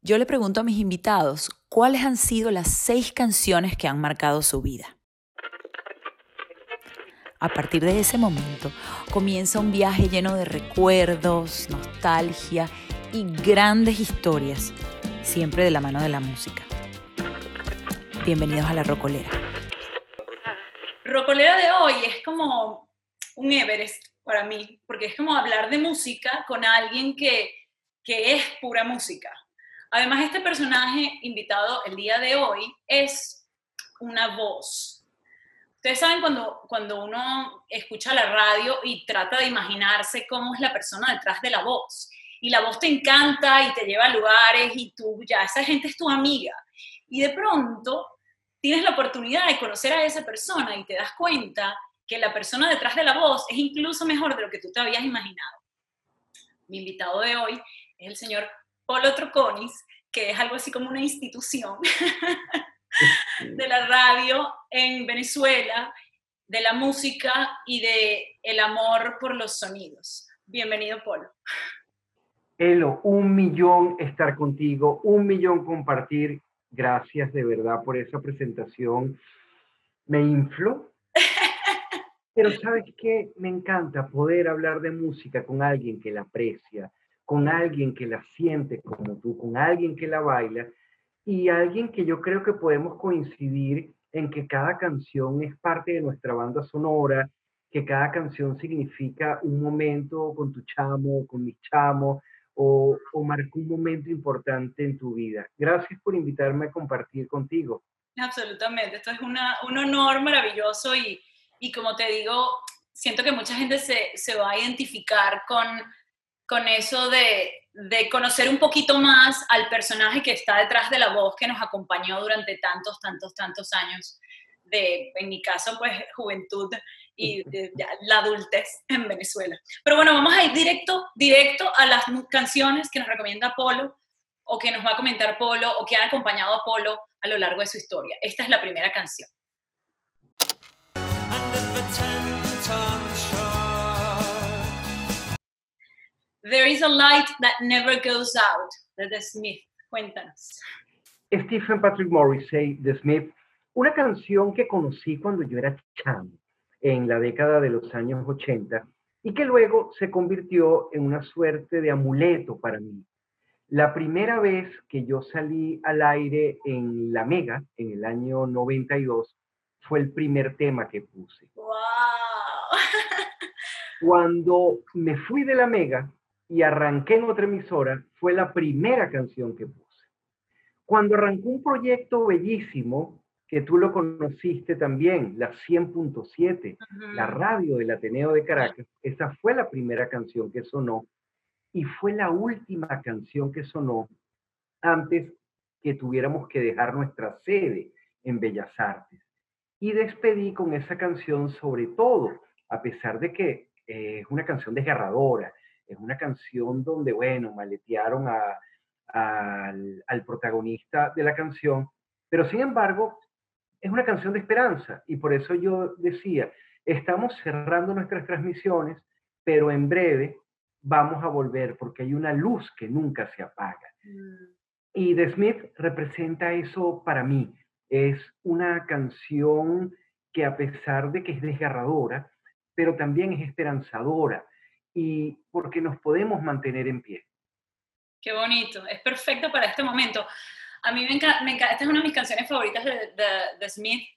yo le pregunto a mis invitados cuáles han sido las seis canciones que han marcado su vida. A partir de ese momento comienza un viaje lleno de recuerdos, nostalgia y grandes historias, siempre de la mano de la música. Bienvenidos a la Rocolera. Rocolera de hoy es como un Everest para mí, porque es como hablar de música con alguien que, que es pura música. Además, este personaje invitado el día de hoy es una voz. Ustedes saben cuando, cuando uno escucha la radio y trata de imaginarse cómo es la persona detrás de la voz. Y la voz te encanta y te lleva a lugares y tú ya, esa gente es tu amiga. Y de pronto tienes la oportunidad de conocer a esa persona y te das cuenta que la persona detrás de la voz es incluso mejor de lo que tú te habías imaginado. Mi invitado de hoy es el señor Polo Troconis, que es algo así como una institución de la radio en Venezuela, de la música y de el amor por los sonidos. Bienvenido, Polo. Elo, un millón estar contigo, un millón compartir. Gracias de verdad por esa presentación. Me infló. Pero sabes qué, me encanta poder hablar de música con alguien que la aprecia, con alguien que la siente como tú, con alguien que la baila y alguien que yo creo que podemos coincidir en que cada canción es parte de nuestra banda sonora, que cada canción significa un momento con tu chamo, con mi chamo, o, o marcó un momento importante en tu vida. Gracias por invitarme a compartir contigo. Absolutamente, esto es una, un honor maravilloso y, y, como te digo, siento que mucha gente se, se va a identificar con con eso de, de, conocer un poquito más al personaje que está detrás de la voz que nos acompañó durante tantos, tantos, tantos años de, en mi caso, pues juventud y la adultez en Venezuela. Pero bueno, vamos a ir directo, directo a las canciones que nos recomienda Polo o que nos va a comentar Polo o que han acompañado a Polo a lo largo de su historia. Esta es la primera canción. There is a light that never goes out, de The Smith. Cuéntanos. Stephen Patrick Morrissey, The Smith, una canción que conocí cuando yo era chamo, en la década de los años 80, y que luego se convirtió en una suerte de amuleto para mí. La primera vez que yo salí al aire en La Mega, en el año 92, fue el primer tema que puse. ¡Wow! Cuando me fui de La Mega, y arranqué en otra emisora, fue la primera canción que puse. Cuando arrancó un proyecto bellísimo, que tú lo conociste también, la 100.7, la radio del Ateneo de Caracas, esa fue la primera canción que sonó y fue la última canción que sonó antes que tuviéramos que dejar nuestra sede en Bellas Artes. Y despedí con esa canción sobre todo, a pesar de que eh, es una canción desgarradora, es una canción donde, bueno, maletearon al, protagonista de la canción, pero sin embargo, es una canción de esperanza y por eso yo decía, estamos cerrando nuestras transmisiones, pero en breve vamos a volver porque hay una luz que nunca se apaga. Mm. Y The Smith representa eso para mí. Es una canción que a pesar de que es desgarradora, pero también es esperanzadora y porque nos podemos mantener en pie. Qué bonito, es perfecto para este momento. A mí me encanta, me encanta esta es una de mis canciones favoritas de, de, Smith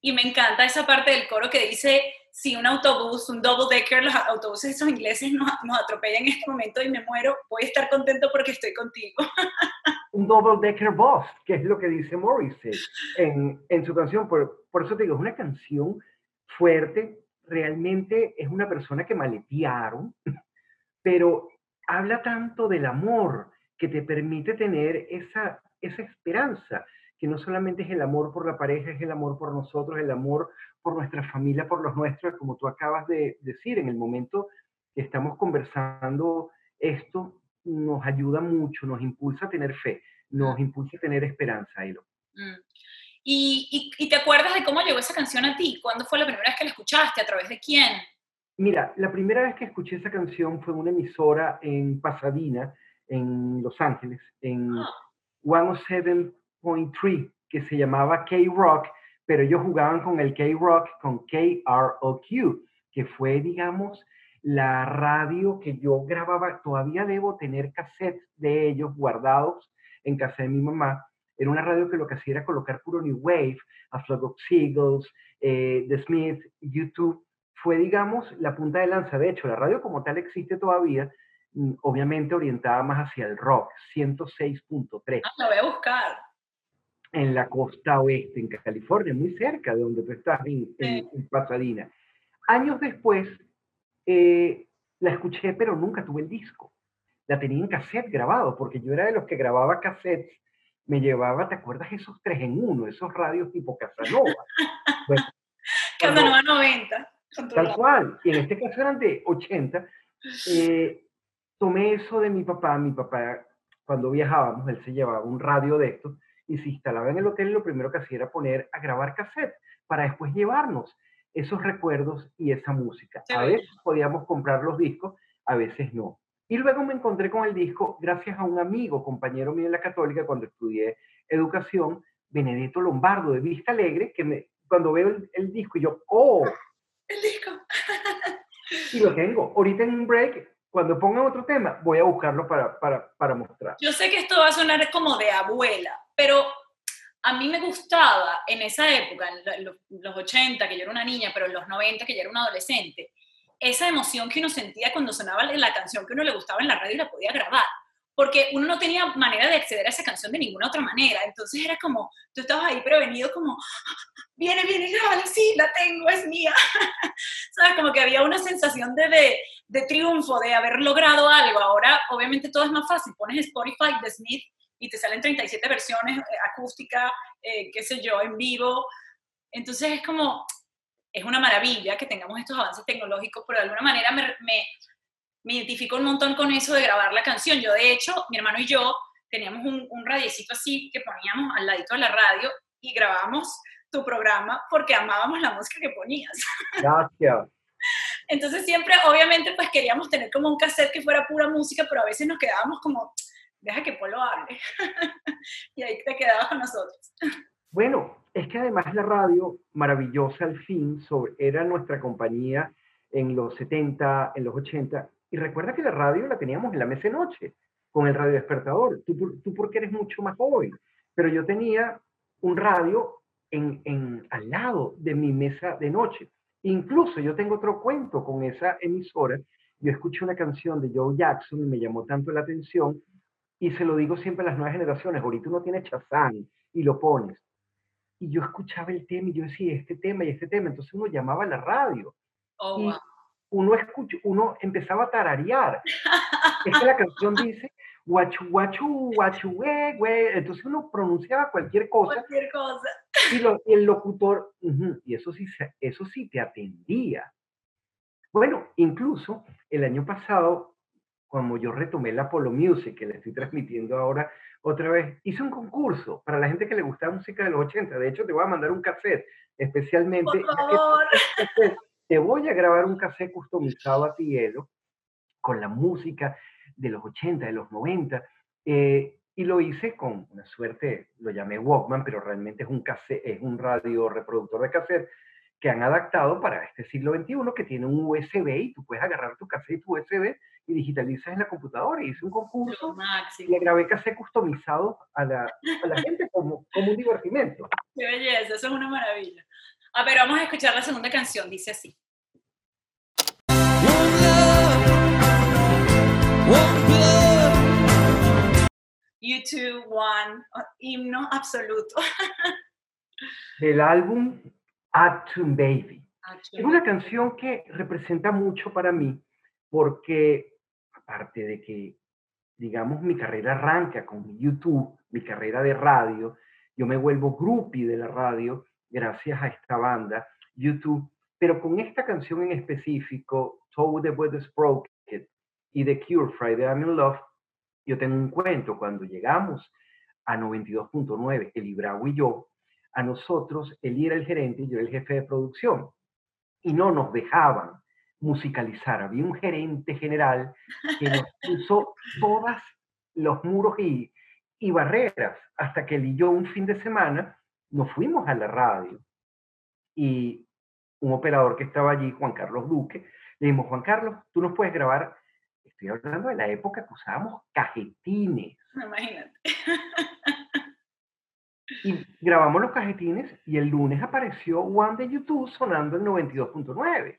y me encanta esa parte del coro que dice, si un autobús, un double decker, los autobuses esos ingleses nos, nos atropellan en este momento y me muero, voy a estar contento porque estoy contigo. un double decker bus, que es lo que dice Morrissey en, en su canción, por, por eso te digo, es una canción fuerte, realmente es una persona que maletearon, pero habla tanto del amor que te permite tener esa, esa esperanza, que no solamente es el amor por la pareja, es el amor por nosotros, el amor por nuestra familia, por los nuestros, como tú acabas de decir, en el momento que estamos conversando esto, nos ayuda mucho, nos impulsa a tener fe, nos impulsa a tener esperanza, Elo. Mm. Y, y, te acuerdas de cómo llegó esa canción a ti? ¿Cuándo fue la primera vez que la escuchaste? ¿A través de quién? Mira, la primera vez que escuché esa canción fue en una emisora en Pasadena, en Los Ángeles, en, ah. 107.3 que se llamaba K-Rock, pero ellos jugaban con el K-Rock con K-R-O-Q, que fue, digamos, la radio que yo grababa. Todavía debo tener cassettes de ellos guardados en casa de mi mamá. Era una radio que lo que hacía era colocar puro New Wave, a Flock of Seagulls, eh, The Smith, YouTube. Fue, digamos, la punta de lanza. De hecho, la radio como tal existe todavía, mm, obviamente orientada más hacia el rock, 106.3. Ah, la voy a buscar. En la costa oeste, en California, muy cerca de donde tú estás, en, Pasadena. Años después, eh, la escuché, pero nunca tuve el disco. La tenía en cassette grabado, porque yo era de los que grababa cassettes me llevaba, ¿te acuerdas esos tres en uno, esos radios tipo Casanova? Casanova 90. Tal cual, y en este caso eran de 80. Eh, tomé eso de mi papá, mi papá cuando viajábamos, él se llevaba un radio de estos y se instalaba en el hotel y lo primero que hacía era poner a grabar cassette para después llevarnos esos recuerdos y esa música. A veces podíamos comprar los discos, a veces no. Y luego me encontré con el disco gracias a un amigo, compañero mío en la católica, cuando estudié educación, Benedetto Lombardo, de Vista Alegre, que me, cuando veo el, disco, yo, ¡oh! El disco. y lo tengo. Ahorita en un break, cuando pongan otro tema, voy a buscarlo para, para, para mostrar. Yo sé que esto va a sonar como de abuela, pero a mí me gustaba en esa época, en los, los 80, que yo era una niña, pero en los 90, que yo era una adolescente, esa emoción que uno sentía cuando sonaba la canción que uno le gustaba en la radio y la podía grabar. Porque uno no tenía manera de acceder a esa canción de ninguna otra manera. Entonces era como, tú estabas ahí prevenido como, viene, viene, grábala, sí, la tengo, es mía. ¿Sabes? Como que había una sensación de, de, triunfo, de haber logrado algo. Ahora, obviamente, todo es más fácil. Pones Spotify de Smith y te salen 37 versiones eh, acústica, eh, qué sé yo, en vivo. Entonces es como, es una maravilla que tengamos estos avances tecnológicos, pero de alguna manera me, me, identifico un montón con eso de grabar la canción. Yo, de hecho, mi hermano y yo teníamos un, un radiecito así que poníamos al ladito de la radio y grabábamos tu programa porque amábamos la música que ponías. Gracias. Entonces siempre, obviamente, pues queríamos tener como un cassette que fuera pura música, pero a veces nos quedábamos como, deja que Polo hable. y ahí te quedabas con nosotros. Bueno, es que además la radio, maravillosa al fin, era nuestra compañía en los 70, en los 80. Y recuerda que la radio la teníamos en la mesa de noche, con el radio despertador. Tú, tú porque eres mucho más joven, pero yo tenía un radio en, en, al lado de mi mesa de noche. Incluso yo tengo otro cuento con esa emisora. Yo escuché una canción de Joe Jackson y me llamó tanto la atención y se lo digo siempre a las nuevas generaciones. Ahorita uno tiene Chazán y lo pones y yo escuchaba el tema y yo decía, este tema y este tema, entonces uno llamaba a la radio. Oh, y uno, escucha, uno empezaba a tararear. Esta la canción dice, guachu, guachu, guachu, güey, güey. Entonces uno pronunciaba cualquier cosa. Cualquier cosa. Y, el locutor, y eso sí, eso sí te atendía. Bueno, incluso el año pasado, cuando yo retomé la Polo Music, que le estoy transmitiendo ahora otra vez, hice un concurso para la gente que le gusta la música de los 80. De hecho, te voy a mandar un cassette especialmente. Por favor. Te voy a grabar un cassette customizado a Tielo con la música de los 80, de los 90. Eh, y lo hice con una suerte, lo llamé Walkman, pero realmente es un, cassette, es un radio reproductor de cassette que han adaptado para este siglo XXI, que tiene un USB y tú puedes agarrar tu cassette USB y digitalizas en la computadora. Y hice un concurso y le grabé cassette customizado a la, a la gente como, como un divertimento. Qué belleza, eso es una maravilla. A ver, vamos a escuchar la segunda canción, dice así. YouTube One, himno absoluto. El álbum Action Baby. Es una canción que representa mucho para mí porque, aparte de que, digamos, mi carrera arranca con YouTube, mi carrera de radio, yo me vuelvo groupie de la radio gracias a esta banda, YouTube, pero con esta canción en específico, So the Weather's Broken y The Cure, Friday I'm in Love, yo tengo un cuento, cuando llegamos a 92.9, el Ibrao y yo, a nosotros, él era el gerente y yo era el jefe de producción. Y no nos dejaban musicalizar. Había un gerente general que nos puso todos los muros y, y barreras, hasta que él y yo un fin de semana nos fuimos a la radio y un operador que estaba allí, Juan Carlos Duque, le dijimos, Juan Carlos, tú nos puedes grabar, estoy hablando de la época que usábamos cajetines. Imagínate. Y grabamos los cajetines y el lunes apareció One de YouTube sonando en 92.9.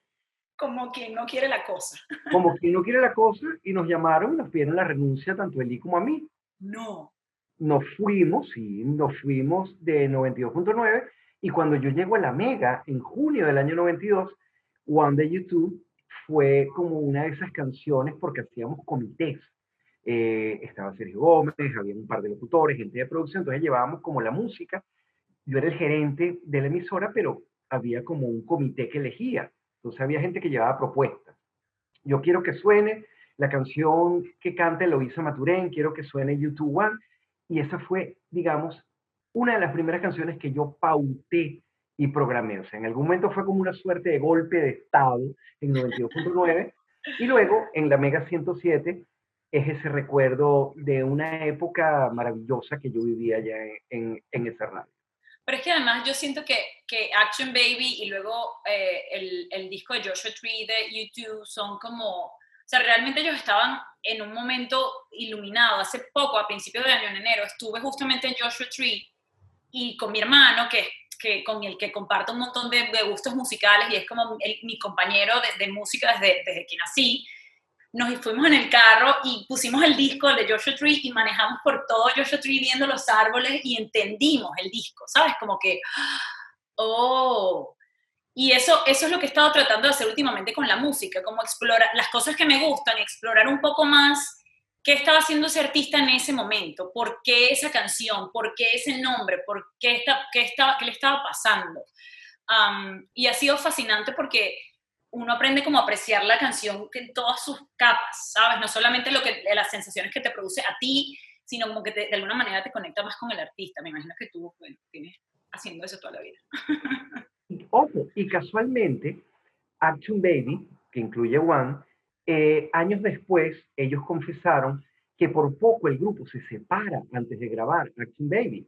Como quien no quiere la cosa. Como quien no quiere la cosa y nos llamaron y nos pidieron la renuncia tanto a él como a mí. No. Nos fuimos, sí, nos fuimos de 92.9 y cuando yo llego a la Mega en junio del año 92, One de YouTube fue como una de esas canciones porque hacíamos comités. Eh, estaba Sergio Gómez, había un par de locutores, gente de producción, entonces llevábamos como la música. Yo era el gerente de la emisora, pero había como un comité que elegía. Entonces había gente que llevaba propuestas. Yo quiero que suene la canción que canta Eloisa Maturén, quiero que suene YouTube One. Y esa fue, digamos, una de las primeras canciones que yo pauté y programé. O sea, en algún momento fue como una suerte de golpe de estado en 92.9 y luego en la Mega 107 es ese recuerdo de una época maravillosa que yo vivía allá en, en, radio. Pero es que además yo siento que, que Action Baby y luego eh, el, el, disco de Joshua Tree de YouTube son como, o sea, realmente ellos estaban en un momento iluminado. Hace poco, a principios de año, en enero, estuve justamente en Joshua Tree y con mi hermano, que, que con el que comparto un montón de, gustos musicales y es como mi compañero de, de música desde, desde, que nací, nos fuimos en el carro y pusimos el disco de Joshua Tree y manejamos por todo Joshua Tree viendo los árboles y entendimos el disco, ¿sabes? Como que, oh, y eso, eso es lo que he estado tratando de hacer últimamente con la música, como explorar las cosas que me gustan, explorar un poco más qué estaba haciendo ese artista en ese momento, por qué esa canción, por qué ese nombre, por qué, está, qué, estaba, qué le estaba pasando. y ha sido fascinante porque uno aprende como a apreciar la canción en todas sus capas, ¿sabes? No solamente lo que, las sensaciones que te produce a ti, sino como que de alguna manera te conecta más con el artista. Me imagino que tú bueno, tienes haciendo eso toda la vida. Ojo, y casualmente, Action Baby, que incluye One, eh, años después, ellos confesaron que por poco el grupo se separa antes de grabar Action Baby,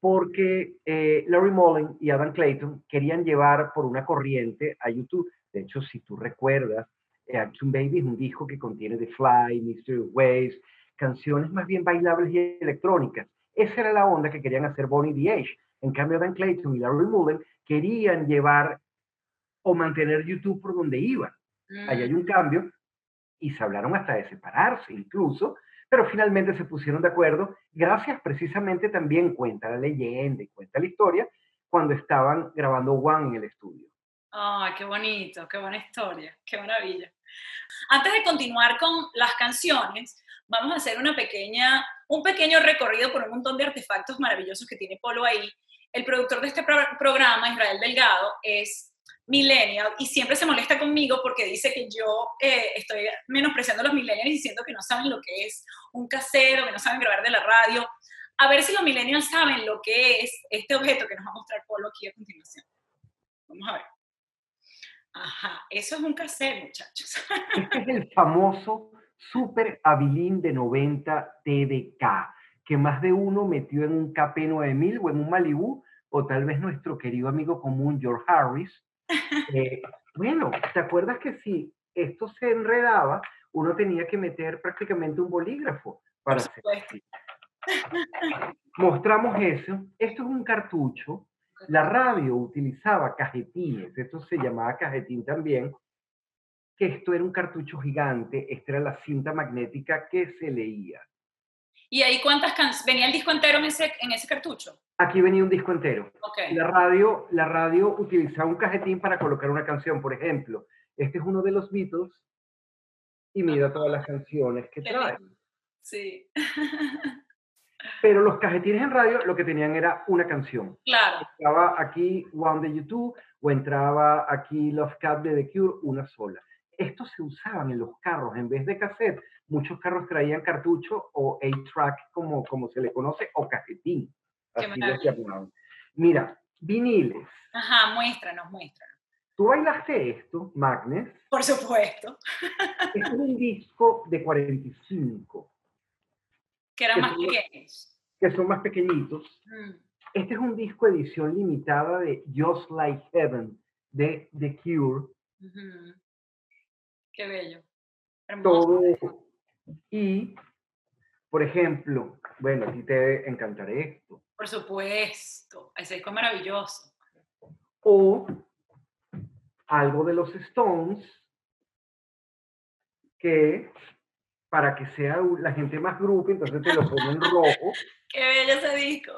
porque eh, Larry Mullen y Adam Clayton querían llevar por una corriente a YouTube. De hecho, si tú recuerdas, eh, Action Baby es un disco que contiene The Fly, Mystery Waves, canciones más bien bailables y electrónicas. Esa era la onda que querían hacer Bonnie the Age. En cambio, Adam Clayton y Larry Mullen querían llevar o mantener YouTube por donde iban. Ahí hay un cambio y se hablaron hasta de separarse incluso, pero finalmente se pusieron de acuerdo, gracias precisamente también cuenta la leyenda y cuenta la historia, cuando estaban grabando One en el estudio. ¡Ay, qué bonito! ¡Qué buena historia! ¡Qué maravilla! Antes de continuar con las canciones, vamos a hacer una pequeña, un pequeño recorrido por un montón de artefactos maravillosos que tiene Polo ahí. El productor de este programa, Israel Delgado, es millennial y siempre se molesta conmigo porque dice que yo eh, estoy menospreciando a los millennials diciendo que no saben lo que es un casero, que no saben grabar de la radio. A ver si los millennials saben lo que es este objeto que nos va a mostrar Polo aquí a continuación. Vamos a ver. Ajá, eso es un cassette, muchachos. Este es el famoso Super Avilín de 90 TDK, que más de uno metió en un KP9000 o en un Malibu, o tal vez nuestro querido amigo común George Harris, eh, bueno, ¿te acuerdas que si esto se enredaba, uno tenía que meter prácticamente un bolígrafo para hacer Mostramos eso. Esto es un cartucho. La radio utilizaba cajetines, esto se llamaba cajetín también, que esto era un cartucho gigante, esta era la cinta magnética que se leía. ¿Y ahí cuántas canciones? ¿Venía el disco entero en ese, en ese cartucho? Aquí venía un disco entero. La, radio, la radio utilizaba un cajetín para colocar una canción, por ejemplo. Este es uno de los Beatles y mira todas las canciones que trae. Sí. Pero los cajetines en radio lo que tenían era una canción. Claro. Entraba aquí One de YouTube o entraba aquí Love Cat de The Cure, una sola. Estos se usaban en los carros en vez de cassette muchos carros traían cartucho o 8-track, como, como se le conoce, o cajetín. Así Mira, viniles. Ajá, muéstranos, muéstranos. ¿Tú bailaste esto, Magnes? Por supuesto. Es un disco de 45. Que eran más pequeños. que son más pequeñitos. Mm, Este es un disco edición limitada de Just Like Heaven de The Cure. Qué bello. Hermoso. Todo. Y, por ejemplo, bueno, a ti te debe encantar esto. Por supuesto. Ese disco es maravilloso. O algo de los Stones que para que sea la gente más grupo, entonces te lo ponen rojo Qué bello ese disco.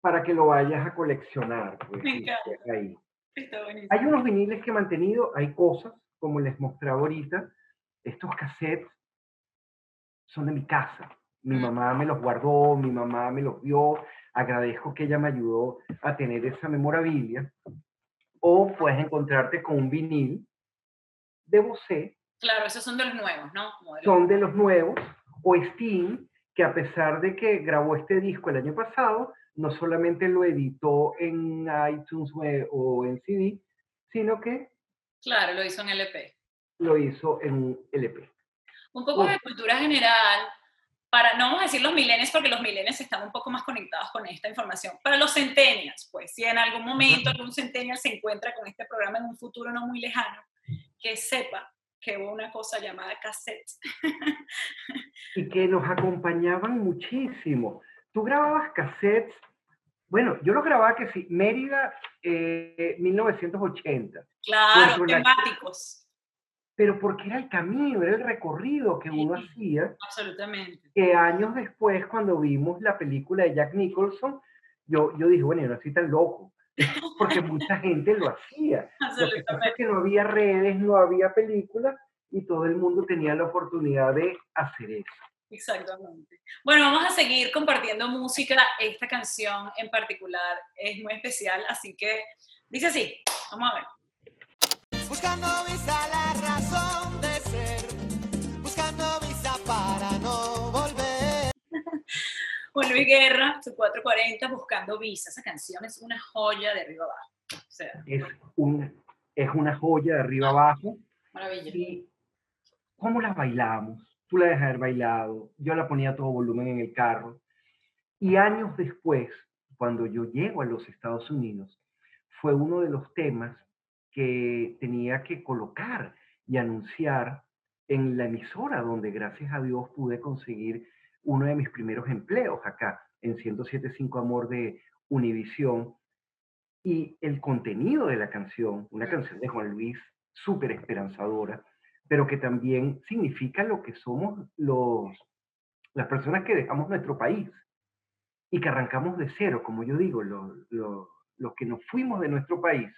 para que lo vayas a coleccionar. Pues, Me encanta. ahí. Está. Hay unos viniles que he mantenido, hay cosas, como les mostraba ahorita, estos cassettes son de mi casa. Mi Mm. mamá me los guardó, mi mamá me los vio, agradezco que ella me ayudó a tener esa memorabilia. O puedes encontrarte con un vinil de Bosé, Claro, esos son de los nuevos, ¿no? Son de los nuevos, o Sting, que a pesar de que grabó este disco el año pasado, no solamente lo editó en iTunes o- en CD, sino que Claro, lo hizo en LP. lo hizo en LP. Un poco de cultura general, para, no vamos a decir los millennials porque los millennials están un poco más conectados con esta información. Para los centennials, pues si en algún momento algún centennial se encuentra con este programa en un futuro no muy lejano, que sepa que hubo una cosa llamada cassette. y que nos acompañaban muchísimo. Tú grababas cassettes, bueno, yo los grababa que sí, Mérida eh, 1980, Claro, Pues, temáticos, pero porque era el camino, era el recorrido que uno hacía, absolutamente. que años después, cuando vimos la película de Jack Nicholson, yo, yo dije, bueno, yo no estoy tan loco, porque mucha gente lo hacía. Lo que pasa es Absolutamente. que no había redes, no había películas, y todo el mundo tenía la oportunidad de hacer eso. Exactamente. Bueno, vamos a seguir compartiendo música. Esta canción en particular es muy especial, así que dice así. Vamos a ver. Buscando visa la Juan Luis Guerra, su 440, Buscando Visa. Esa canción es una joya de arriba abajo. O sea, Es, un, es una joya de arriba abajo. maravilla. ¿Y cómo la bailamos? Tú la dejas haber bailado, yo la ponía a todo volumen en el carro. Y años después, cuando yo llego a los Estados Unidos, fue uno de los temas que tenía que colocar y anunciar en la emisora, donde gracias a Dios pude conseguir uno de mis primeros empleos acá, en 107.5 Amor de Univisión. Y el contenido de la canción, una canción de Juan Luis súper esperanzadora, pero que también significa lo que somos los, las personas que dejamos nuestro país y que arrancamos de cero, como yo digo, lo- lo- los que nos fuimos de nuestro país,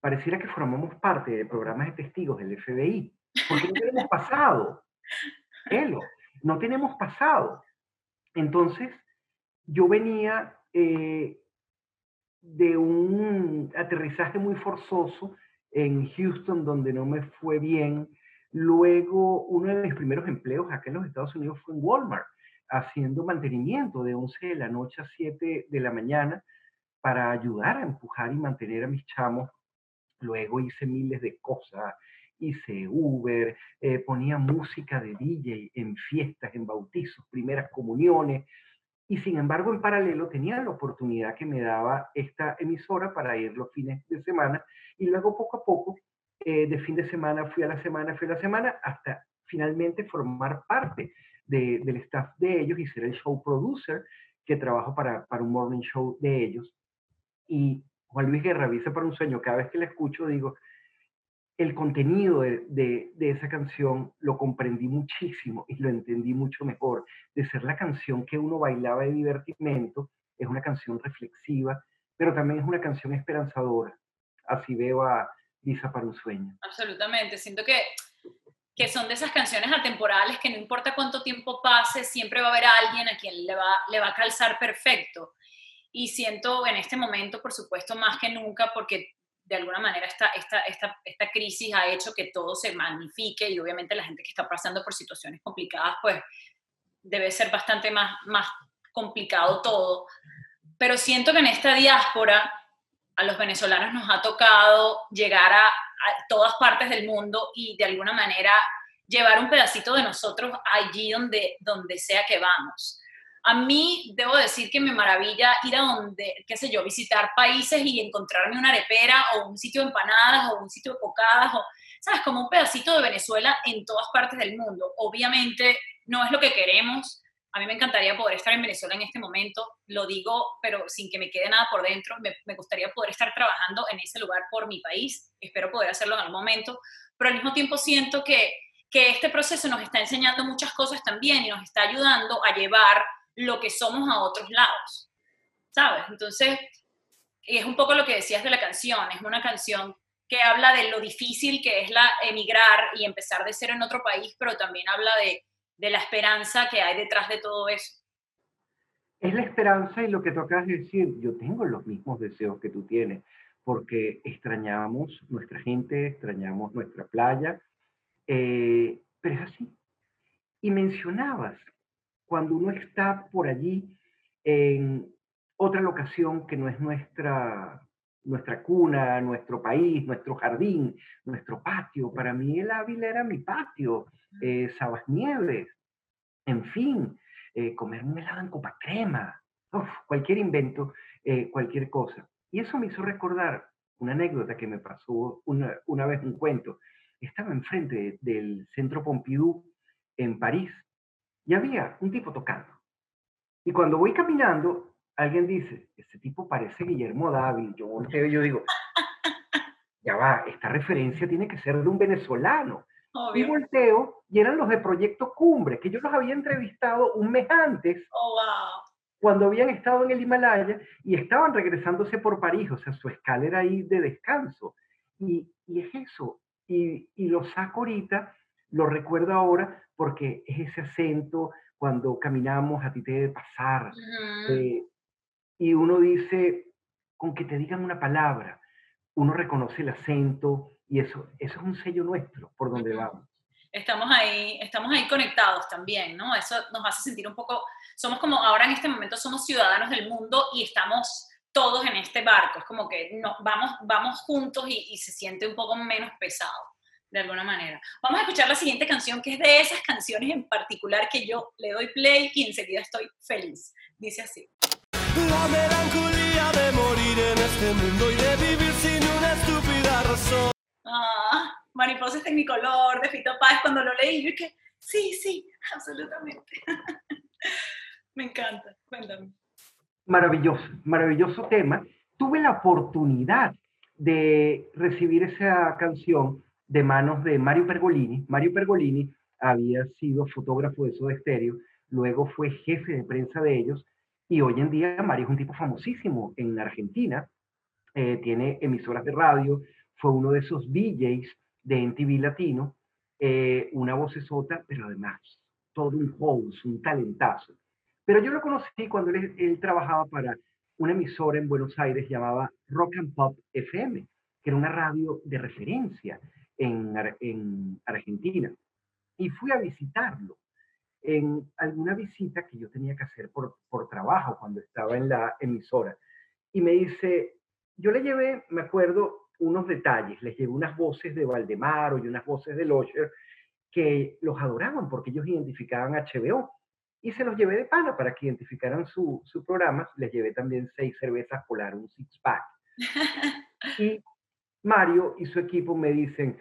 pareciera que formamos parte de programas de testigos del FBI, porque no tenemos pasado. Elo, no tenemos pasado. Entonces, yo venía eh, de un aterrizaje muy forzoso en Houston, donde no me fue bien. Luego, uno de mis primeros empleos acá en los Estados Unidos fue en Walmart, haciendo mantenimiento de 11 de la noche a 7 de la mañana para ayudar a empujar y mantener a mis chamos. Luego hice miles de cosas, hice Uber, eh, ponía música de DJ en fiestas, en bautizos, primeras comuniones. Y sin embargo, en paralelo tenía la oportunidad que me daba esta emisora para ir los fines de semana. Y luego, poco a poco, eh, de fin de semana fui a la semana, fui a la semana, hasta finalmente formar parte de- del staff de ellos y ser el show producer, que trabajo para, para un morning show de ellos. Y Juan Luis Guerra, Visa para un sueño, cada vez que la escucho digo, el contenido de, de- esa canción lo comprendí muchísimo y lo entendí mucho mejor. De ser la canción que uno bailaba de divertimento, es una canción reflexiva, pero también es una canción esperanzadora. Así veo a Visa para un sueño. Absolutamente. Siento que, que son de esas canciones atemporales que no importa cuánto tiempo pase, siempre va a haber alguien a quien le va, le va a calzar perfecto. Y siento en este momento, por supuesto, más que nunca, porque de alguna manera esta, esta, esta, esta crisis ha hecho que todo se magnifique y obviamente la gente que está pasando por situaciones complicadas, pues debe ser bastante más, más complicado todo. Pero siento que en esta diáspora a los venezolanos nos ha tocado llegar a, a todas partes del mundo y de alguna manera llevar un pedacito de nosotros allí donde, donde sea que vamos. A mí debo decir que me maravilla ir a donde, qué sé yo, visitar países y encontrarme una arepera o un sitio de empanadas o un sitio de cocadas o, ¿sabes? Como un pedacito de Venezuela en todas partes del mundo. Obviamente no es lo que queremos. A mí me encantaría poder estar en Venezuela en este momento, lo digo, pero sin que me quede nada por dentro. Me, me gustaría poder estar trabajando en ese lugar por mi país. Espero poder hacerlo en algún momento, pero al mismo tiempo siento que, que este proceso nos está enseñando muchas cosas también y nos está ayudando a llevar lo que somos a otros lados, ¿sabes? Entonces, es un poco lo que decías de la canción, es una canción que habla de lo difícil que es la emigrar y empezar de cero en otro país, pero también habla de, la esperanza que hay detrás de todo eso. Es la esperanza y lo que tocas decir, yo tengo los mismos deseos que tú tienes, porque extrañamos nuestra gente, extrañamos nuestra playa, eh, pero es así. Y mencionabas cuando uno está por allí en otra locación que no es nuestra, nuestra cuna, nuestro país, nuestro jardín, nuestro patio. Para mí el Ávila era mi patio, eh, Sabas Nieves, en fin, eh, comer un helado en copa crema, cualquier invento, eh, cualquier cosa. Y eso me hizo recordar una anécdota que me pasó una, una vez, un cuento. Estaba enfrente del Centro Pompidou en París y había un tipo tocando. Y cuando voy caminando, alguien dice, este tipo parece Guillermo Dávila. Yo volteo y yo digo, ya va, esta referencia tiene que ser de un venezolano. Y volteo y eran los de Proyecto Cumbre, que yo los había entrevistado un mes antes Oh, wow. cuando habían estado en el Himalaya y estaban regresándose por París, o sea, su escala era ahí de descanso. Y, y es eso. Y, y lo saco ahorita, lo recuerdo ahora, porque es ese acento cuando caminamos, a ti te debe pasar. Eh, y uno dice, con que te digan una palabra, uno reconoce el acento y eso, eso es un sello nuestro por donde vamos. estamos ahí, estamos ahí conectados también, ¿no? Eso nos hace sentir un poco, somos como ahora en este momento somos ciudadanos del mundo y estamos todos en este barco, es como que no, vamos, vamos juntos y, y se siente un poco menos pesado, de alguna manera. Vamos a escuchar la siguiente canción, que es de esas canciones en particular que yo le doy play y enseguida estoy feliz. Dice así. La melancolía de morir en este mundo y de vivir sin una estúpida razón. Ah, Mariposas Tecnicolor, de Fito Páez, cuando lo leí, yo dije, sí, sí, absolutamente. Me encanta, cuéntame. Maravilloso, maravilloso tema. Tuve la oportunidad de recibir esa canción de manos de Mario Pergolini. Mario Pergolini había sido fotógrafo de Soda Stereo, luego fue jefe de prensa de ellos y hoy en día Mario es un tipo famosísimo en Argentina, eh, tiene emisoras de radio, fue uno de esos DJs de MTV Latino, eh, una vocesota, pero además todo un host, un talentazo. Pero yo lo conocí cuando él, él trabajaba para una emisora en Buenos Aires llamada Rock and Pop FM, que era una radio de referencia en, en Argentina. Y fui a visitarlo en alguna visita que yo tenía que hacer por, por trabajo cuando estaba en la emisora. Y me dice, yo le llevé, me acuerdo, unos detalles, les llevé unas voces de Valdemaro y unas voces de Locher que los adoraban porque ellos identificaban HBO y se los llevé de pana para que identificaran su, su programa. Les llevé también seis cervezas polar, un six pack. Y Mario y su equipo me dicen,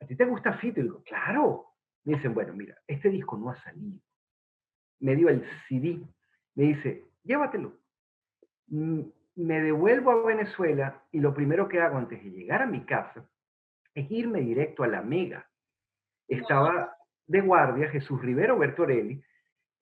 ¿a ti te gusta Fito? Y digo, claro. Me dicen, bueno, mira, este disco no ha salido. Me dio el CD. Me dice, llévatelo. Mm, Me devuelvo a Venezuela y lo primero que hago antes de llegar a mi casa es irme directo a la Mega. Estaba de guardia Jesús Rivero Bertorelli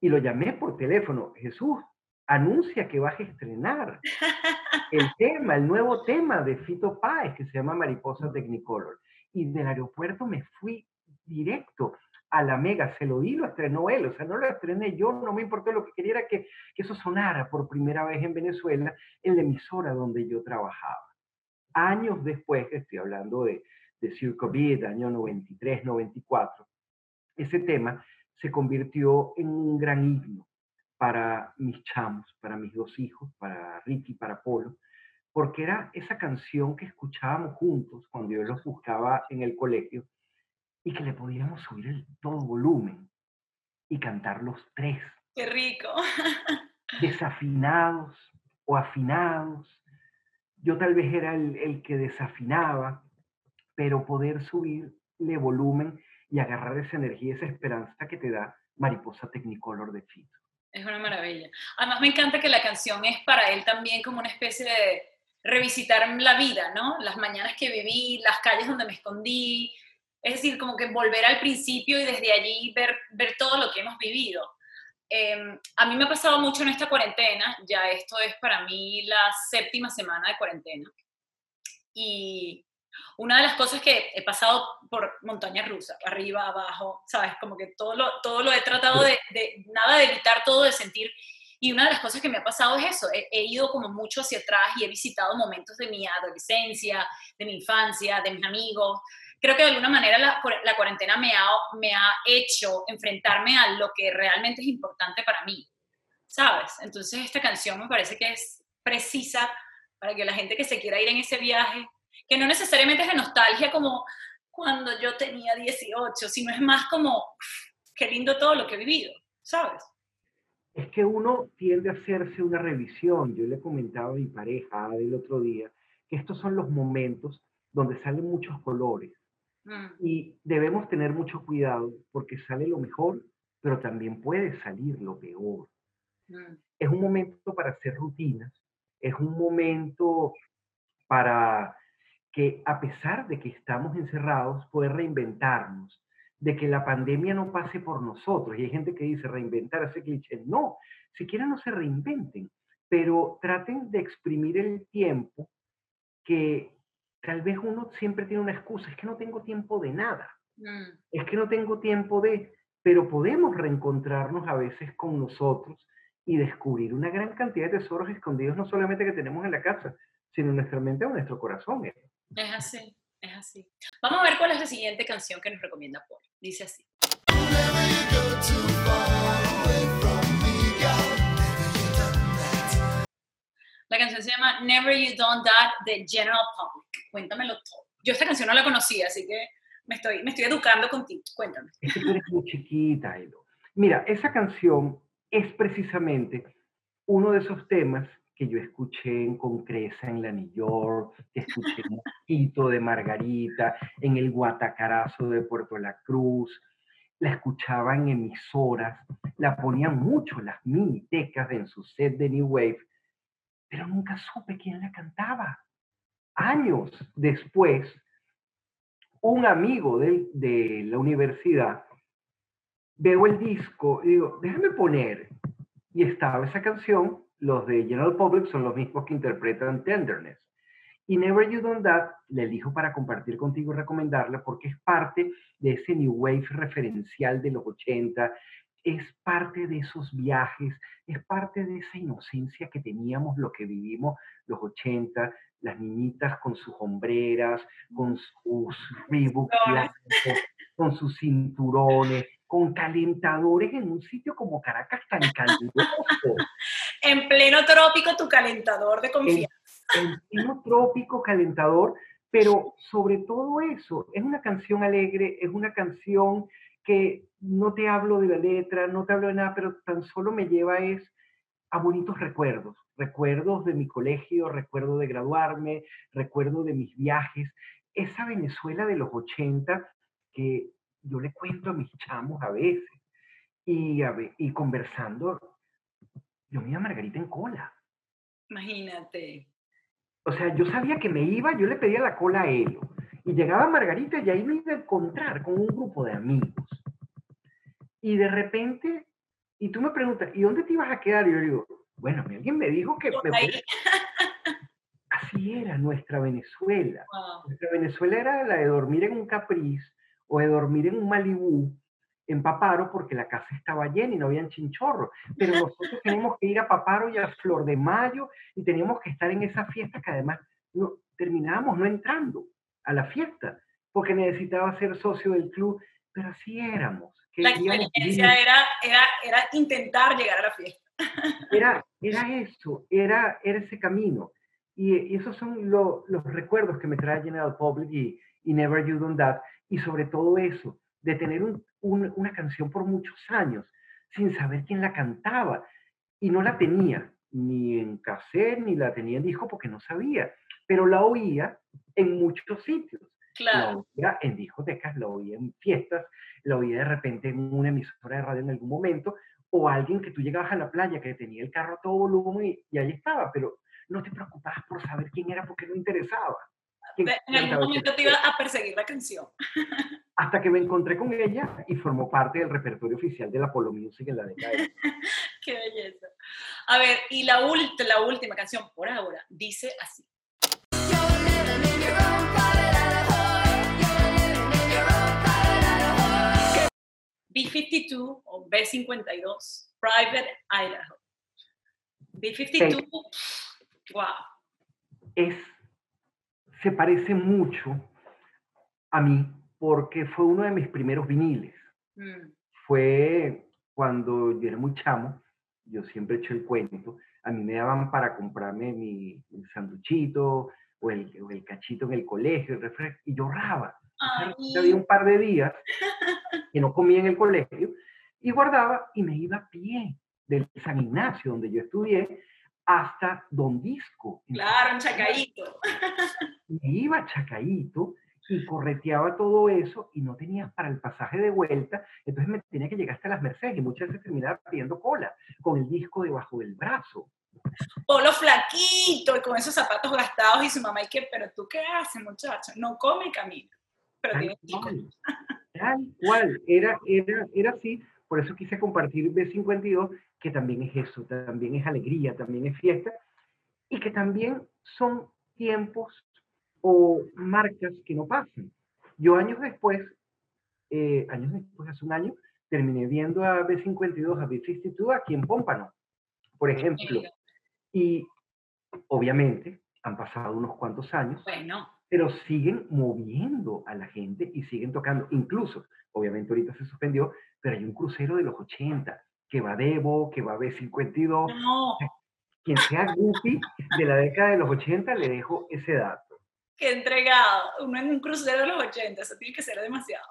y lo llamé por teléfono. Jesús, anuncia que vas a estrenar el tema, el nuevo tema de Fito Páez que se llama Mariposa Technicolor. Y del aeropuerto me fui directo a la Mega, se lo di, lo estrenó él, o sea, no lo estrené yo, no me importó, lo que quería era que, que eso sonara por primera vez en Venezuela en la emisora donde yo trabajaba. Años después, estoy hablando de, de Circo Beat, año 93, 94, ese tema se convirtió en un gran himno para mis chamos, para mis dos hijos, para Ricky, para Polo, porque era esa canción que escuchábamos juntos cuando yo los buscaba en el colegio y que le podíamos subir el todo volumen y cantar los tres. Qué rico. desafinados o afinados. Yo tal vez era el, el que desafinaba, pero poder subirle volumen y agarrar esa energía, esa esperanza que te da Mariposa Technicolor de Fito. Es una maravilla. Además me encanta que la canción es para él también como una especie de revisitar la vida, ¿no? Las mañanas que viví, las calles donde me escondí, es decir, como que volver al principio y desde allí ver, ver todo lo que hemos vivido. Em, a mí me ha pasado mucho en esta cuarentena, ya esto es para mí la séptima semana de cuarentena. Y una de las cosas que he pasado por montaña rusa, arriba, abajo, ¿sabes? Como que todo lo, todo lo he tratado de, de, nada de evitar todo, de sentir. Y una de las cosas que me ha pasado es eso, he, he, ido como mucho hacia atrás y he visitado momentos de mi adolescencia, de mi infancia, de mis amigos. Creo que de alguna manera la, la cuarentena me ha, me ha hecho enfrentarme a lo que realmente es importante para mí, ¿sabes? Entonces esta canción me parece que es precisa para que la gente que se quiera ir en ese viaje que no necesariamente es de nostalgia como cuando yo tenía 18, sino es más como, qué lindo todo lo que he vivido, ¿sabes? Es que uno tiende a hacerse una revisión. Yo le comentaba a mi pareja del otro día que estos son los momentos donde salen muchos colores. Mm. Y debemos tener mucho cuidado porque sale lo mejor, pero también puede salir lo peor. Mm. Es un momento para hacer rutinas, es un momento para que a pesar de que estamos encerrados, poder reinventarnos, de que la pandemia no pase por nosotros. Y hay gente que dice reinventar ese cliché. No, si quieren no se reinventen, pero traten de exprimir el tiempo que tal vez uno siempre tiene una excusa, es que no tengo tiempo de nada, mm. es que no tengo tiempo de, pero podemos reencontrarnos a veces con nosotros y descubrir una gran cantidad de tesoros escondidos, no solamente que tenemos en la casa, sino en nuestra mente o en nuestro corazón. Es así, es así. Vamos a ver cuál es la siguiente canción que nos recomienda Paul. Dice así. La canción se llama Never You Done That de General Public. Cuéntamelo todo. Yo esta canción no la conocía, así que me estoy, me estoy educando contigo. Cuéntame. Es que tú eres muy chiquita, Edo. Mira, esa canción es precisamente uno de esos temas que yo escuché en Concresa en la New York, que escuché en Quito de Margarita, en el Guatacarazo de Puerto La Cruz, la escuchaba en emisoras, la ponían mucho las minitecas en su set de New Wave, pero nunca supe quién la cantaba. Años después, un amigo de, de la universidad veo el disco y digo, déjame poner. Y estaba esa canción los de General Public son los mismos que interpretan Tenderness. Y Never You Done That le elijo para compartir contigo y recomendarla porque es parte de ese New Wave referencial de los 80, es parte de esos viajes, es parte de esa inocencia que teníamos, lo que vivimos los 80, las niñitas con sus hombreras, con sus Reebok con sus cinturones, con calentadores en un sitio como Caracas tan caluroso. en pleno trópico, tu calentador de confianza. En, en, pleno trópico, calentador, pero sobre todo eso, es una canción alegre, es una canción que no te hablo de la letra, no te hablo de nada, pero tan solo me lleva es a bonitos recuerdos, recuerdos de mi colegio, recuerdo de graduarme, recuerdo de mis viajes, esa Venezuela de los 80 que yo le cuento a mis chamos a veces. Y, a ver, y conversando, yo me iba a Margarita en cola. Imagínate. O sea, yo sabía que me iba, yo le pedía la cola a él. Y llegaba Margarita y ahí me iba a encontrar con un grupo de amigos. Y de repente, y tú me preguntas, ¿y dónde te ibas a quedar? Y yo digo, bueno, alguien me dijo que me Así era nuestra Venezuela. Nuestra Venezuela era la de dormir en un capriz, o de dormir en un Malibú, en Paparo, porque la casa estaba llena y no habían chinchorros. Pero nosotros teníamos que ir a Paparo y a Flor de Mayo y teníamos que estar en esa fiesta que además no, terminábamos no entrando a la fiesta, porque necesitaba ser socio del club, pero así éramos. la experiencia era, era, era, intentar llegar a la fiesta. Era, era eso, era, era ese camino. Y, esos son los recuerdos que me trae General Public y, y Never You Done That y sobre todo eso, de tener una canción por muchos años, sin saber quién la cantaba. Y no la tenía ni en cassette, ni la tenía en disco porque no sabía, pero la oía en muchos sitios. La oía en discotecas, la oía en fiestas, la oía de repente en una emisora de radio en algún momento, o alguien que tú llegabas a la playa que tenía el carro a todo volumen y, y ahí estaba, pero no te preocupabas por saber quién era porque no interesaba. En algún momento te iba a perseguir la canción. hasta que me encontré con ella y formó parte del repertorio oficial de la Polo Music en la década de... Qué belleza. A ver, y la, ult- la última canción, por ahora, dice así. B52 o B52, Private Idaho. B52, wow. Es, se parece mucho a mí porque fue uno de mis primeros viniles. Mm, Fue cuando yo era muy chamo, yo siempre he hecho el cuento, a mí me daban para comprarme mi, mi sanduchito o el, o el cachito en el colegio, el refresco, y. Ay, Había un par de días que no comía en el colegio y guardaba y me iba a pie del San Ignacio, donde yo estudié, hasta Don Disco. claro, un San chacaíto. me iba a Chacaíto y correteaba todo eso y no tenía para el pasaje de vuelta, entonces me tenía que llegar hasta las Mercedes y muchas veces terminaba pidiendo cola con el disco debajo del brazo. Polo flaquito y con esos zapatos gastados y su mamá, y que, pero tú qué haces, muchacho? No come y camina. Pero Tal tiene cual, tal cual, era, era, era así, por eso quise compartir B52, que también es eso, también es alegría, también es fiesta, y que también son tiempos o marcas que no pasan. Yo años después, eh, años después, hace un año, terminé viendo a B52, a B52 aquí en Pómpano, por ejemplo, y obviamente han pasado unos cuantos años, Bueno, pero siguen moviendo a la gente y siguen tocando. Incluso, obviamente ahorita se suspendió, pero hay un crucero de los 80 que va de Evo, que va B52. no, Quien sea goofy de la década de los 80, le dejo ese dato. qué entregado. Uno en un crucero de los 80, eso tiene que ser demasiado.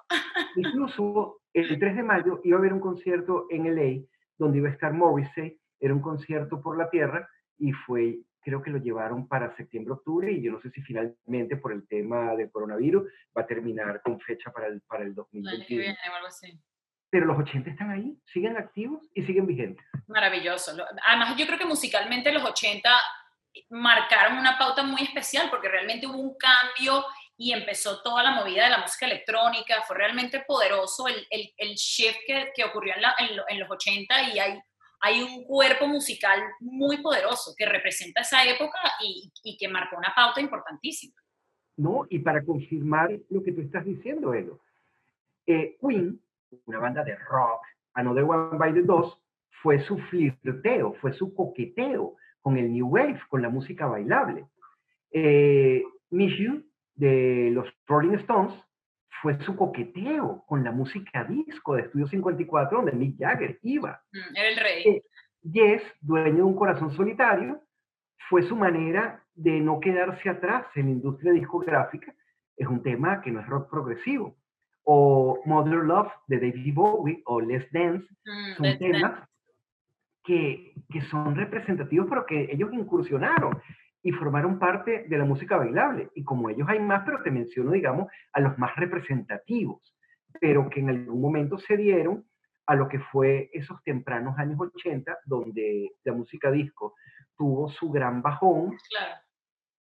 Incluso el 3 de mayo iba a haber un concierto en LA donde iba a estar Morrissey, era un concierto por la tierra y fue, creo que lo llevaron para septiembre, octubre y yo no sé si finalmente por el tema del coronavirus va a terminar con fecha para el, para el 2021. o algo así. Pero los 80 están ahí, siguen activos y siguen vigentes. Maravilloso. Lo- Además, yo creo que musicalmente los 80 marcaron una pauta muy especial porque realmente hubo un cambio y empezó toda la movida de la música electrónica. Fue realmente poderoso el, el, el shift que, que ocurrió en, la- en lo- en los 80 y hay, hay un cuerpo musical muy poderoso que representa esa época y, y que marcó una pauta importantísima. ¿no? Y para confirmar lo que tú estás diciendo, Elo, eh, Queen, una banda de rock, Another One by the Dos, fue su flirteo, fue su coqueteo con el New Wave, con la música bailable. Eh, Miss You, de los Rolling Stones, fue su coqueteo con la música disco de Estudio 54, donde Mick Jagger iba. Mm, Era el rey. Sí. Yes, dueño de un corazón solitario, fue su manera de no quedarse atrás en la industria discográfica. Es un tema que no es rock progresivo. O Mother Love de David Bowie o Let's Dance Mm, son Let's Dance. temas que, que son representativos, pero que ellos incursionaron y formaron parte de la música bailable. Y como ellos hay más, pero te menciono, digamos, a los más representativos, pero que en algún momento se dieron a lo que fue esos tempranos años 80, donde la música disco tuvo su gran bajón Claro.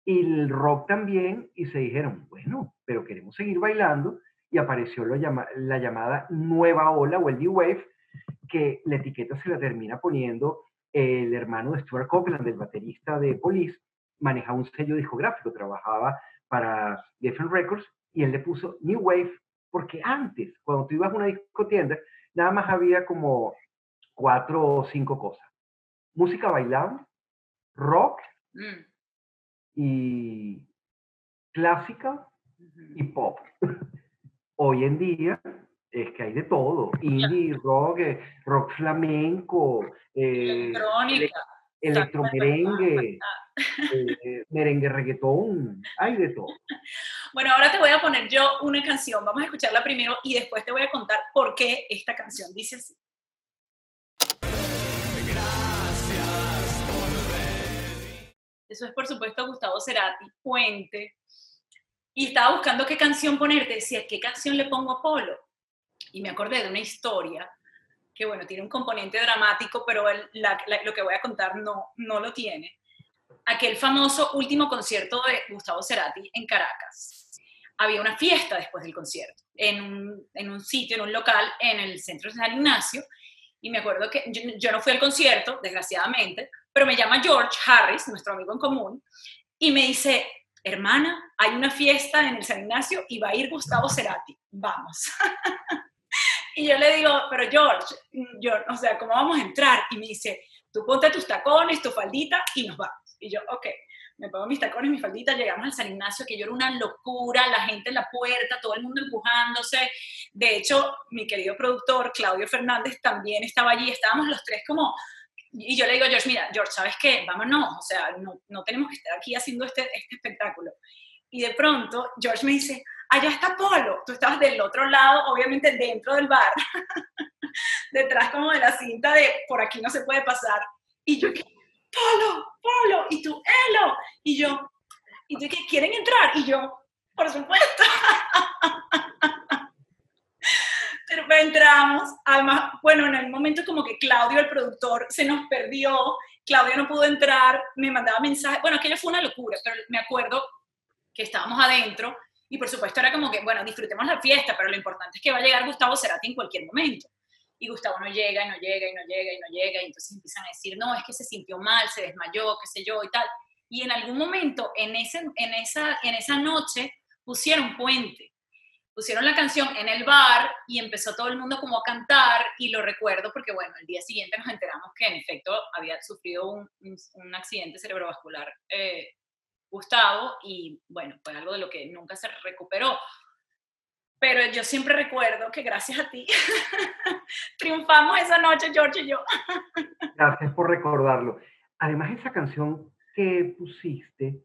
y el rock también, y se dijeron, bueno, pero queremos seguir bailando, y apareció lo llama- la llamada nueva ola o el New Wave, que la etiqueta se la termina poniendo el hermano de Stuart Copeland, el baterista de Police, manejaba un sello discográfico, trabajaba para Geffen Records, y él le puso New Wave, porque antes, cuando tú ibas a una discotienda, nada más había como cuatro o cinco cosas. Música bailable, rock Mm, y clásica y pop. Hoy en día es que hay de todo, indie, rock, eh, rock flamenco, eh, Electrónica electromerengue, eh, merengue reggaetón, hay de todo. Bueno, ahora te voy a poner yo una canción, vamos a escucharla primero y después te voy a contar por qué esta canción dice así. Gracias por venir. Eso es por supuesto Gustavo Cerati, Puente. Y estaba buscando qué canción ponerte, decía, ¿qué canción le pongo a Polo? Y me acordé de una historia que, bueno, tiene un componente dramático, pero lo que voy a contar no, no lo tiene. Aquel famoso último concierto de Gustavo Cerati en Caracas. Había una fiesta después del concierto, en un, en un sitio, en un local, en el centro de San Ignacio, y me acuerdo que yo, no fui al concierto, desgraciadamente, pero me llama George Harris, nuestro amigo en común, y me dice, hermana, hay una fiesta en el San Ignacio y va a ir Gustavo Cerati, vamos. y yo le digo, pero George, yo, o sea, ¿cómo vamos a entrar? Y me dice, tú ponte tus tacones, tu faldita y nos vamos. Y yo, ok me pongo mis tacones, mi faldita, llegamos al San Ignacio, que yo era una locura, la gente en la puerta, todo el mundo empujándose. De hecho, mi querido productor, Claudio Fernández, también estaba allí, estábamos los tres como... Y yo le digo George, mira, George, ¿sabes qué? Vámonos, o sea, no, no tenemos que estar aquí haciendo este, este espectáculo. Y de pronto, George me dice, allá está Polo, tú estabas del otro lado, obviamente dentro del bar, detrás como de la cinta de por aquí no se puede pasar. Y yo. Polo, Polo, y tú, Elo, y yo, ¿y tú quieren entrar? Y yo, por supuesto. Pero entramos, además, bueno, en el momento como que Claudio, el productor, se nos perdió, Claudio no pudo entrar, me mandaba mensajes, bueno, aquello fue una locura, pero me acuerdo que estábamos adentro y por supuesto era como que, bueno, disfrutemos la fiesta, pero lo importante es que va a llegar Gustavo Cerati en cualquier momento y Gustavo no llega y no llega y no llega y no llega y entonces empiezan a decir, no, es que se sintió mal, se desmayó, qué sé yo y tal. Y en algún momento, en, ese, en, esa, en esa noche, pusieron puente, pusieron la canción en el bar y empezó todo el mundo como a cantar y lo recuerdo porque, bueno, el día siguiente nos enteramos que en efecto había sufrido un, un, accidente cerebrovascular eh, Gustavo y, bueno, fue algo de lo que nunca se recuperó pero yo siempre recuerdo que gracias a ti triunfamos esa noche, George y yo. gracias por recordarlo. Además, esa canción que pusiste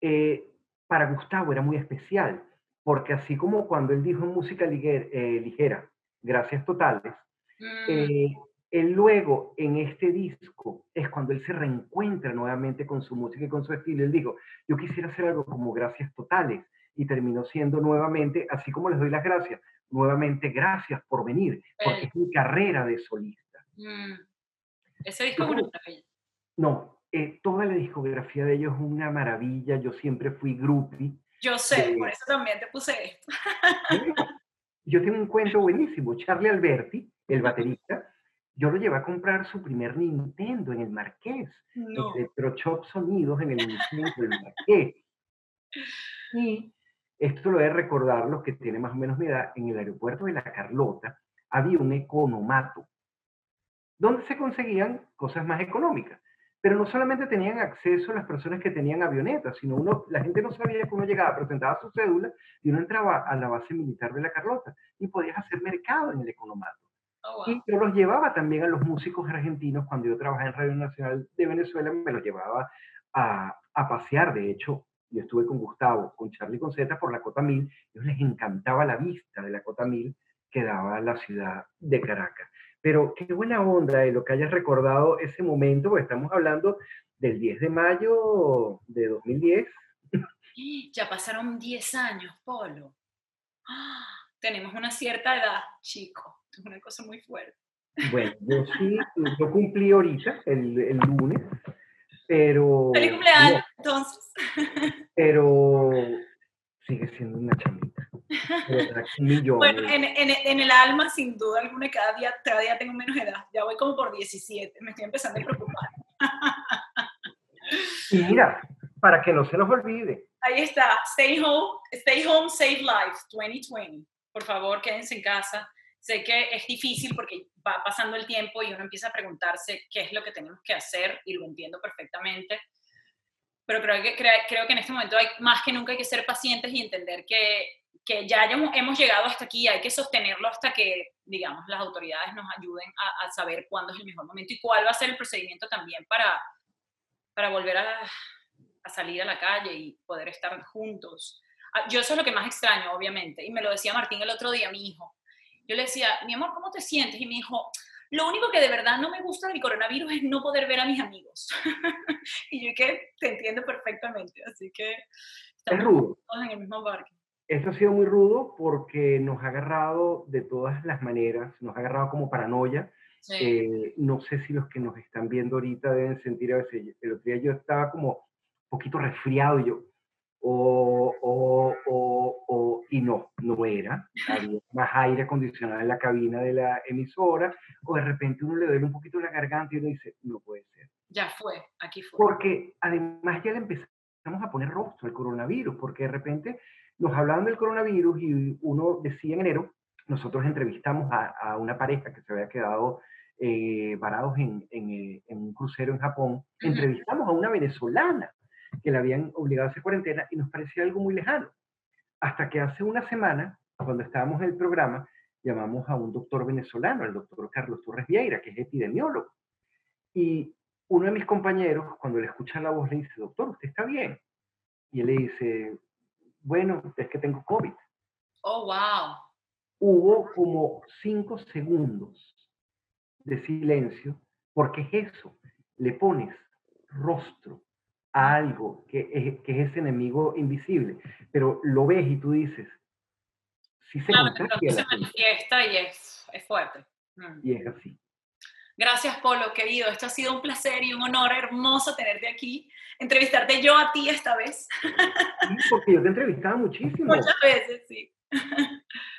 eh, para Gustavo era muy especial, porque así como cuando él dijo en música eh, ligera, gracias totales, mm. eh, él luego en este disco es cuando él se reencuentra nuevamente con su música y con su estilo. Él dijo, yo quisiera hacer algo como gracias totales y terminó siendo nuevamente, así como les doy las gracias, nuevamente gracias por venir, porque es mi carrera de solista. Mm. Ese disco es una maravilla. No, eh, toda la discografía de ellos es una maravilla, yo siempre fui groupie. Yo sé, por eso también te puse esto. yo tengo un cuento buenísimo, Charlie Alberti, el baterista, yo lo llevé a comprar su primer Nintendo en el Marqués, no. Electrochop Sonidos en el Nintendo del Marqués. Y esto lo he recordar los que tienen más o menos mi edad. En el aeropuerto de La Carlota había un economato donde se conseguían cosas más económicas. Pero no solamente tenían acceso las personas que tenían avionetas, sino uno, la gente no sabía que uno llegaba, presentaba su cédula y uno entraba a la base militar de La Carlota y podías hacer mercado en el economato. Oh, y yo los llevaba también a los músicos argentinos cuando yo trabajaba en Radio Nacional de Venezuela, me los llevaba a, a pasear. De hecho, yo estuve con Gustavo, con Charlie con Z por la Cota Mil, y les encantaba la vista de la Cota Mil que daba la ciudad de Caracas. Pero qué buena onda de lo que hayas recordado ese momento, porque estamos hablando del 10 de mayo de 2010. Ya pasaron 10 años, Polo. ¡Ah! Tenemos una cierta edad, chico. Es una cosa muy fuerte. Bueno, yo sí, yo cumplí ahorita, el, el lunes, pero... ¡Feliz cumpleaños, entonces! Pero sigue siendo una chamita. bueno, en, en, en, el alma, sin duda alguna, cada día, cada día tengo menos edad. Ya voy como por 17, me estoy empezando a preocupar. y mira, para que no se nos olvide. Ahí está, Stay Home, Stay Home, Save Life 2020. Por favor, quédense en casa Sé que es difícil porque va pasando el tiempo y uno empieza a preguntarse qué es lo que tenemos que hacer y lo entiendo perfectamente. Pero creo que, creo, que en este momento hay, más que nunca hay que ser pacientes y entender que, que ya hemos llegado hasta aquí, hay que sostenerlo hasta que, digamos, las autoridades nos ayuden a, a, saber cuándo es el mejor momento y cuál va a ser el procedimiento también para, para volver a, a salir a la calle y poder estar juntos. Ah, yo eso es lo que más extraño, obviamente, y me lo decía Martín el otro día, mi hijo yo le decía, mi amor, ¿cómo te sientes? Y me dijo, Lo único que de verdad no me gusta del coronavirus es no poder ver a mis amigos. y yo que te entiendo perfectamente, así que es rudo. todos en el mismo barco. Esto ha sido muy rudo porque nos ha agarrado de todas las maneras, nos ha agarrado como paranoia. Sí. Eh, no sé si los que nos están viendo ahorita deben sentir a veces, el otro día yo estaba como un poquito resfriado y yo, o, o, o, o, y no, no era, había más aire acondicionado en la cabina de la emisora, o de repente uno le duele un poquito la garganta y uno dice, no puede ser. Ya fue, aquí fue. Porque además ya le empezamos a poner rostro al coronavirus, porque de repente nos hablaban del coronavirus y uno decía en enero, nosotros entrevistamos a, a una pareja que se había quedado eh, varados en, en, eh, en, un crucero en Japón, entrevistamos a una venezolana que la habían obligado a hacer cuarentena y nos parecía algo muy lejano. Hasta que hace una semana, cuando estábamos en el programa, llamamos a un doctor venezolano, el doctor Carlos Torres Vieira, que es epidemiólogo. Y uno de mis compañeros, cuando le escucha la voz, le dice, doctor, ¿usted está bien? Y él le dice, bueno, es que tengo COVID. Oh, wow. Hubo como cinco segundos de silencio, porque es eso, le pones rostro a algo que es, que es ese enemigo invisible, pero lo ves y tú dices, si se Claro, contagia se manifiesta y es, es fuerte. Mm. y es así. Gracias, Polo, querido. Esto ha sido un placer y un honor hermoso tenerte aquí. Entrevistarte yo a ti esta vez. Sí, porque yo te entrevistaba muchísimo. Muchas veces, sí.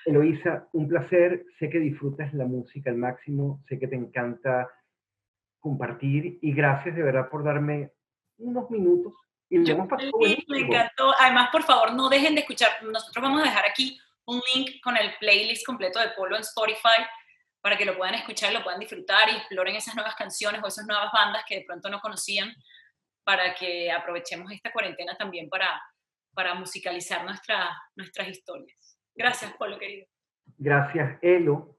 Eloisa, un placer. Sé que disfrutas la música al máximo. Sé que te encanta compartir. Y gracias de verdad por darme unos minutos. Y Yo hemos pasado feliz, me encantó. Además, por favor, no dejen de escuchar. Nosotros vamos a dejar aquí un link con el playlist completo de Polo en Spotify para que lo puedan escuchar, lo puedan disfrutar y exploren esas nuevas canciones o esas nuevas bandas que de pronto no conocían para que aprovechemos esta cuarentena también para, para musicalizar nuestra, nuestras historias. Gracias, Polo, querido. Gracias, Elo.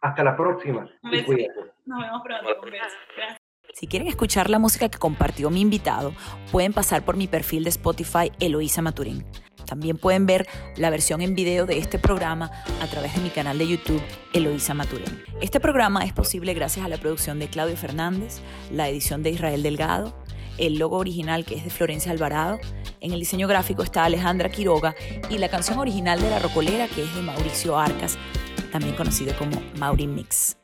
Hasta la próxima. Nos vemos pronto. Un beso. Gracias. Si quieren escuchar la música que compartió mi invitado, pueden pasar por mi perfil de Spotify Eloísa Maturín. También pueden ver la versión en video de este programa a través de mi canal de YouTube Eloísa Maturín. Este programa es posible gracias a la producción de Claudio Fernández, la edición de Israel Delgado, el logo original que es de Florencia Alvarado, en el diseño gráfico está Alejandra Quiroga y la canción original de La Rocolera que es de Mauricio Arcas, también conocido como Mauri Mix.